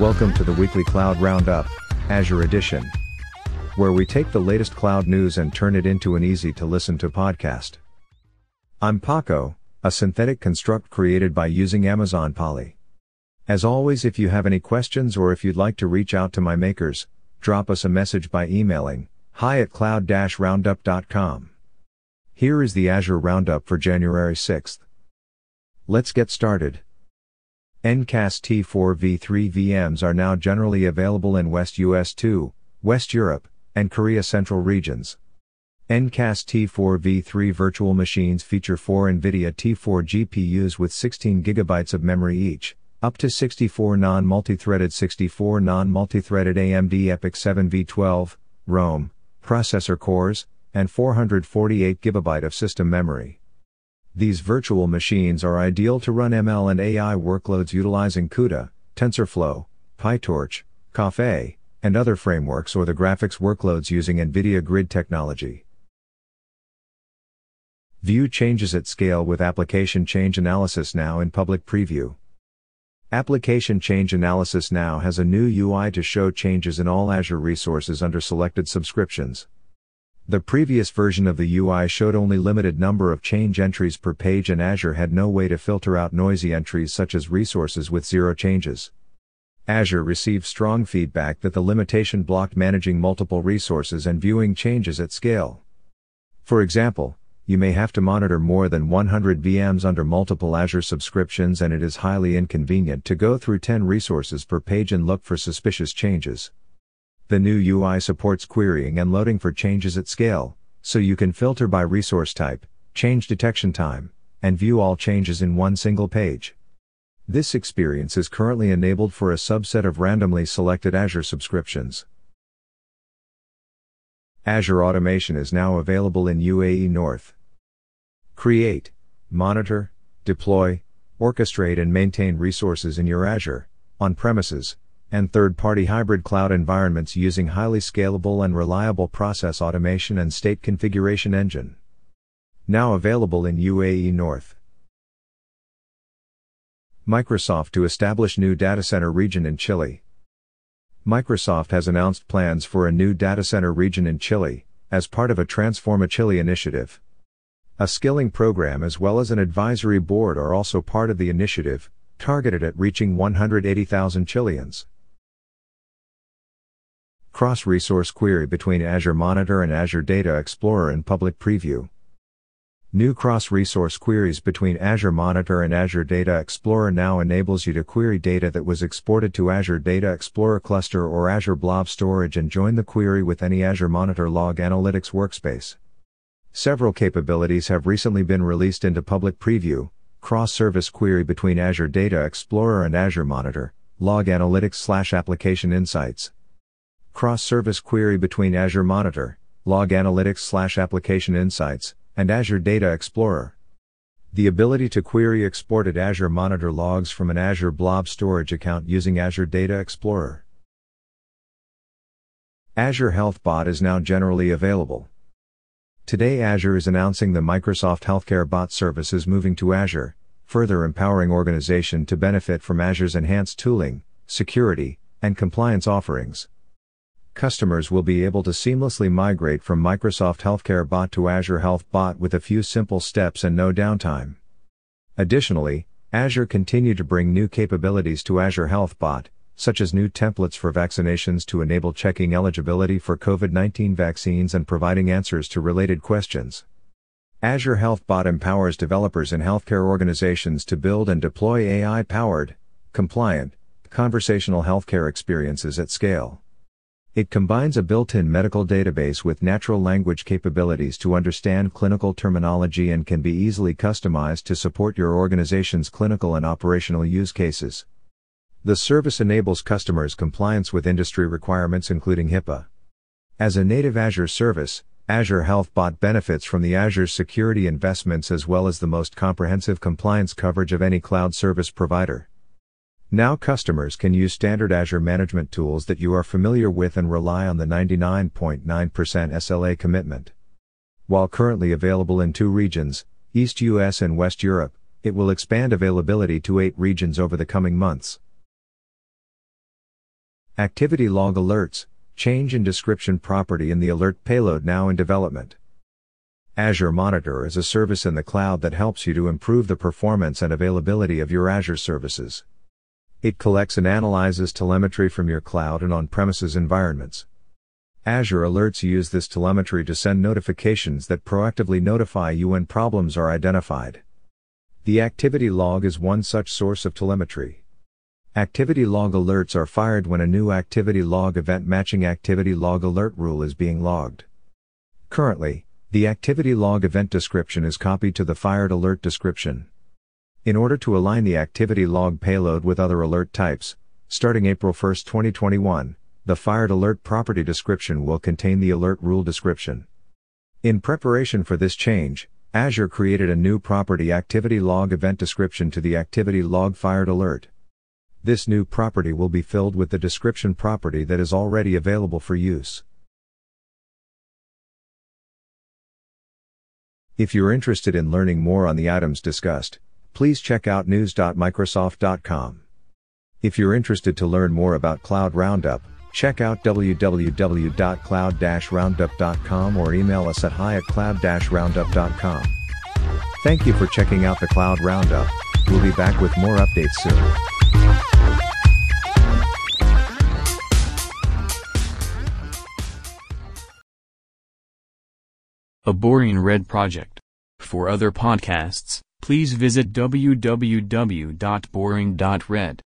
Welcome to the weekly Cloud Roundup, Azure Edition, where we take the latest cloud news and turn it into an easy to listen to podcast. I'm Paco, a synthetic construct created by using Amazon Polly. As always, if you have any questions or if you'd like to reach out to my makers, drop us a message by emailing hi at cloud-roundup.com. Here is the Azure Roundup for January 6th. Let's get started. NCAS T4 v3 VMs are now generally available in West US 2, West Europe, and Korea Central regions. NCAS T4 v3 virtual machines feature four NVIDIA T4 GPUs with 16 GB of memory each, up to 64 non-multithreaded 64 non-multithreaded AMD EPYC 7 v12, Rome, processor cores, and 448 GB of system memory. These virtual machines are ideal to run ML and AI workloads utilizing CUDA, TensorFlow, PyTorch, Caffe, and other frameworks or the graphics workloads using NVIDIA Grid technology. View changes at scale with Application Change Analysis Now in public preview. Application Change Analysis Now has a new UI to show changes in all Azure resources under selected subscriptions. The previous version of the UI showed only limited number of change entries per page and Azure had no way to filter out noisy entries such as resources with zero changes. Azure received strong feedback that the limitation blocked managing multiple resources and viewing changes at scale. For example, you may have to monitor more than 100 VMs under multiple Azure subscriptions and it is highly inconvenient to go through 10 resources per page and look for suspicious changes. The new UI supports querying and loading for changes at scale, so you can filter by resource type, change detection time, and view all changes in one single page. This experience is currently enabled for a subset of randomly selected Azure subscriptions. Azure Automation is now available in UAE North. Create, monitor, deploy, orchestrate and maintain resources in your Azure, on premises, and third-party hybrid cloud environments using highly scalable and reliable process automation and state configuration engine. Now available in UAE North. Microsoft to establish new data center region in Chile. Microsoft has announced plans for a new data center region in Chile, as part of a Transforma Chile initiative. A skilling program as well as an advisory board are also part of the initiative, targeted at reaching 180,000 Chileans. Cross-resource query between Azure Monitor and Azure Data Explorer in public preview. New cross-resource queries between Azure Monitor and Azure Data Explorer now enables you to query data that was exported to Azure Data Explorer Cluster or Azure Blob Storage and join the query with any Azure Monitor Log Analytics workspace. Several capabilities have recently been released into public preview, cross-service query between Azure Data Explorer and Azure Monitor, Log Analytics slash Application Insights, cross-service query between Azure Monitor, Log Analytics slash Application Insights, and Azure Data Explorer. The ability to query exported Azure Monitor logs from an Azure Blob Storage account using Azure Data Explorer. Azure Health Bot is now generally available. Today Azure is announcing the Microsoft Healthcare Bot service is moving to Azure, further empowering organization to benefit from Azure's enhanced tooling, security, and compliance offerings customers will be able to seamlessly migrate from Microsoft Healthcare Bot to Azure Health Bot with a few simple steps and no downtime. Additionally, Azure continued to bring new capabilities to Azure Health Bot, such as new templates for vaccinations to enable checking eligibility for COVID 19 vaccines and providing answers to related questions. Azure Health Bot empowers developers in healthcare organizations to build and deploy AI powered, compliant, conversational healthcare experiences at scale. It combines a built-in medical database with natural language capabilities to understand clinical terminology and can be easily customized to support your organization's clinical and operational use cases. The service enables customers compliance with industry requirements including HIPAA. As a native Azure service, Azure Health Bot benefits from the Azure security investments as well as the most comprehensive compliance coverage of any cloud service provider. Now customers can use standard Azure management tools that you are familiar with and rely on the 99.9% SLA commitment. While currently available in two regions, East US and West Europe, it will expand availability to eight regions over the coming months. Activity log alerts, change in description property in the alert payload now in development. Azure Monitor is a service in the cloud that helps you to improve the performance and availability of your Azure services. It collects and analyzes telemetry from your cloud and on premises environments. Azure Alerts use this telemetry to send notifications that proactively notify you when problems are identified. The activity log is one such source of telemetry. Activity log alerts are fired when a new activity log event matching activity log alert rule is being logged. Currently, the activity log event description is copied to the fired alert description. In order to align the activity log payload with other alert types, starting April 1, 2021, the fired alert property description will contain the alert rule description. In preparation for this change, Azure created a new property activity log event description to the activity log fired alert. This new property will be filled with the description property that is already available for use. If you're interested in learning more on the items discussed, please check out news.microsoft.com. If you're interested to learn more about Cloud Roundup, Check out www.cloud-roundup.com or email us at hi at cloud-roundup.com. Thank you for checking out the Cloud Roundup. We'll be back with more updates soon. A boring red project. For other podcasts, please visit www.boring.red.